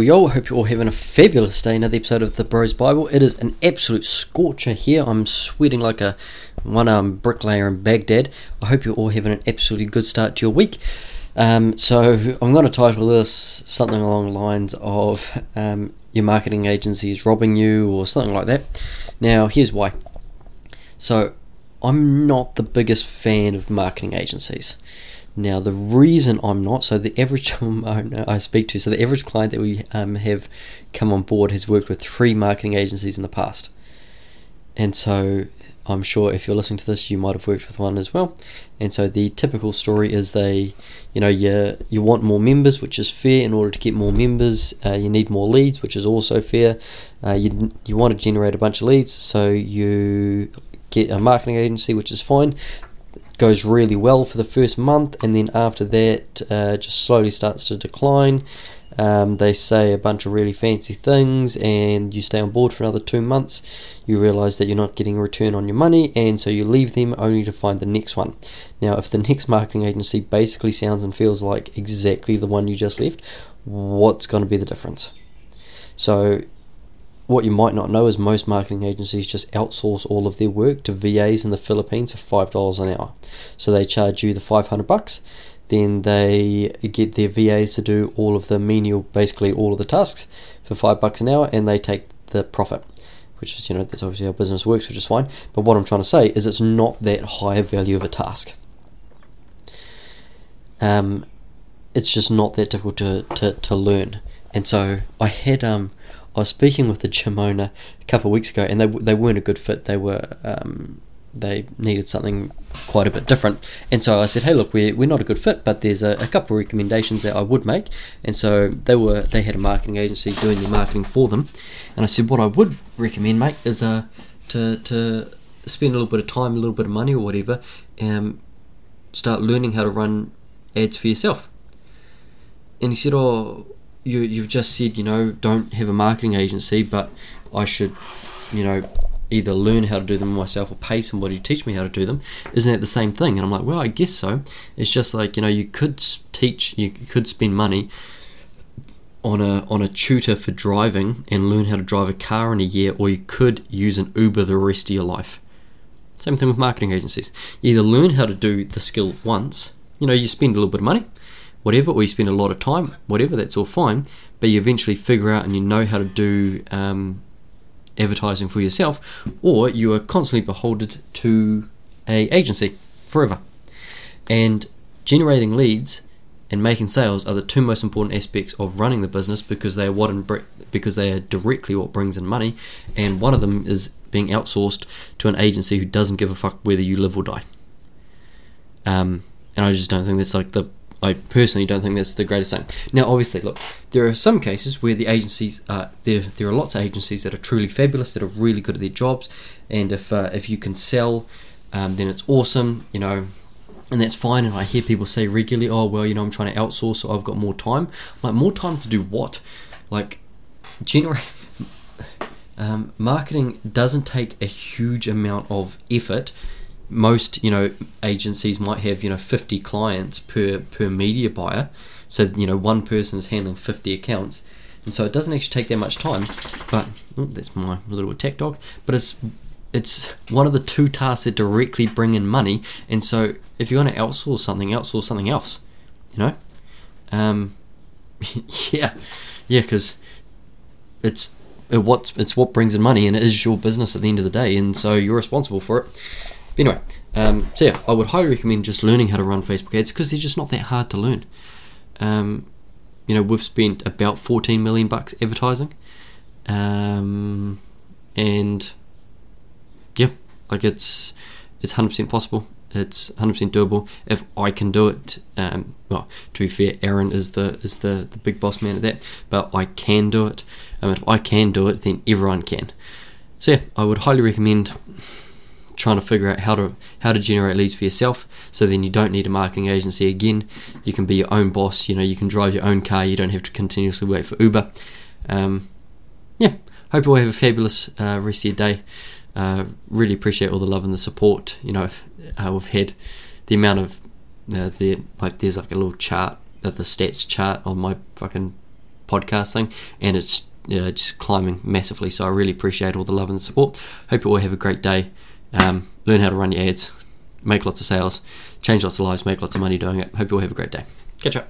Yo, yo, hope you're all having a fabulous day. Another episode of the Bros Bible. It is an absolute scorcher here. I'm sweating like a one arm bricklayer in Baghdad. I hope you're all having an absolutely good start to your week. Um, so, I'm going to title this something along the lines of um, Your marketing agency is robbing you, or something like that. Now, here's why. So, I'm not the biggest fan of marketing agencies. Now, the reason I'm not, so the average I speak to, so the average client that we um, have come on board has worked with three marketing agencies in the past. And so I'm sure if you're listening to this, you might have worked with one as well. And so the typical story is they, you know, you you want more members, which is fair. In order to get more members, uh, you need more leads, which is also fair. Uh, you you want to generate a bunch of leads, so you get a marketing agency, which is fine goes really well for the first month, and then after that, uh, just slowly starts to decline. Um, they say a bunch of really fancy things, and you stay on board for another two months. You realize that you're not getting a return on your money, and so you leave them only to find the next one. Now, if the next marketing agency basically sounds and feels like exactly the one you just left, what's going to be the difference? So, what you might not know is most marketing agencies just outsource all of their work to VAs in the Philippines for five dollars an hour. So they charge you the five hundred bucks, then they get their VAs to do all of the menial, basically all of the tasks for five bucks an hour, and they take the profit. Which is, you know, that's obviously how business works, which is fine. But what I'm trying to say is it's not that high a value of a task. Um, it's just not that difficult to, to, to learn. And so I had um I was speaking with the gym owner a couple of weeks ago, and they they weren't a good fit. They were um, they needed something quite a bit different, and so I said, "Hey, look, we're, we're not a good fit, but there's a, a couple of recommendations that I would make." And so they were they had a marketing agency doing the marketing for them, and I said, "What I would recommend, mate, is uh, to to spend a little bit of time, a little bit of money, or whatever, and start learning how to run ads for yourself." And he said, "Oh." You you've just said you know don't have a marketing agency, but I should you know either learn how to do them myself or pay somebody to teach me how to do them. Isn't that the same thing? And I'm like, well, I guess so. It's just like you know you could teach, you could spend money on a on a tutor for driving and learn how to drive a car in a year, or you could use an Uber the rest of your life. Same thing with marketing agencies. You either learn how to do the skill once, you know, you spend a little bit of money, whatever, or you spend a lot of time, whatever, that's all fine. But you eventually figure out and you know how to do um, advertising for yourself, or you are constantly beholden to a agency forever. And generating leads and making sales are the two most important aspects of running the business because they are what because they are directly what brings in money, and one of them is being outsourced to an agency who doesn't give a fuck whether you live or die. Um, and I just don't think that's like the I personally don't think that's the greatest thing. Now, obviously, look, there are some cases where the agencies, uh, there there are lots of agencies that are truly fabulous, that are really good at their jobs, and if uh, if you can sell, um, then it's awesome, you know, and that's fine. And I hear people say regularly, "Oh, well, you know, I'm trying to outsource, so I've got more time." like, more time to do what? Like, generate. Um, marketing doesn't take a huge amount of effort most you know agencies might have you know 50 clients per per media buyer. So you know one person is handling 50 accounts. And so it doesn't actually take that much time but oh, that's my little tech dog. But it's it's one of the two tasks that directly bring in money. And so if you want to outsource something outsource something else you know? Um, yeah yeah because it's it what it's what brings in money and it is your business at the end of the day. And so you're responsible for it anyway, um, so yeah, I would highly recommend just learning how to run Facebook ads because they're just not that hard to learn. Um, you know, we've spent about 14 million bucks advertising, um, and yeah, like it's it's 100% possible. It's 100% doable. If I can do it, um, well, to be fair, Aaron is the is the, the big boss man at that, but I can do it. And if I can do it, then everyone can. So yeah, I would highly recommend trying to figure out how to how to generate leads for yourself. So then you don't need a marketing agency. Again you can be your own boss. You know you can drive your own car. You don't have to continuously wait for uber. Um, yeah. Hope you all have a fabulous uh, rest of your day. Uh, really appreciate all the love and the support you know uh, we've had. The amount of uh, the like there's like a little chart that the stats chart on my fucking podcast thing, and it's uh, just climbing massively. So I really appreciate all the love and the support. Hope you all have a great day. Um, learn how to run your ads, make lots of sales, change lots of lives, make lots of money doing it. Hope you all have a great day. Catch up.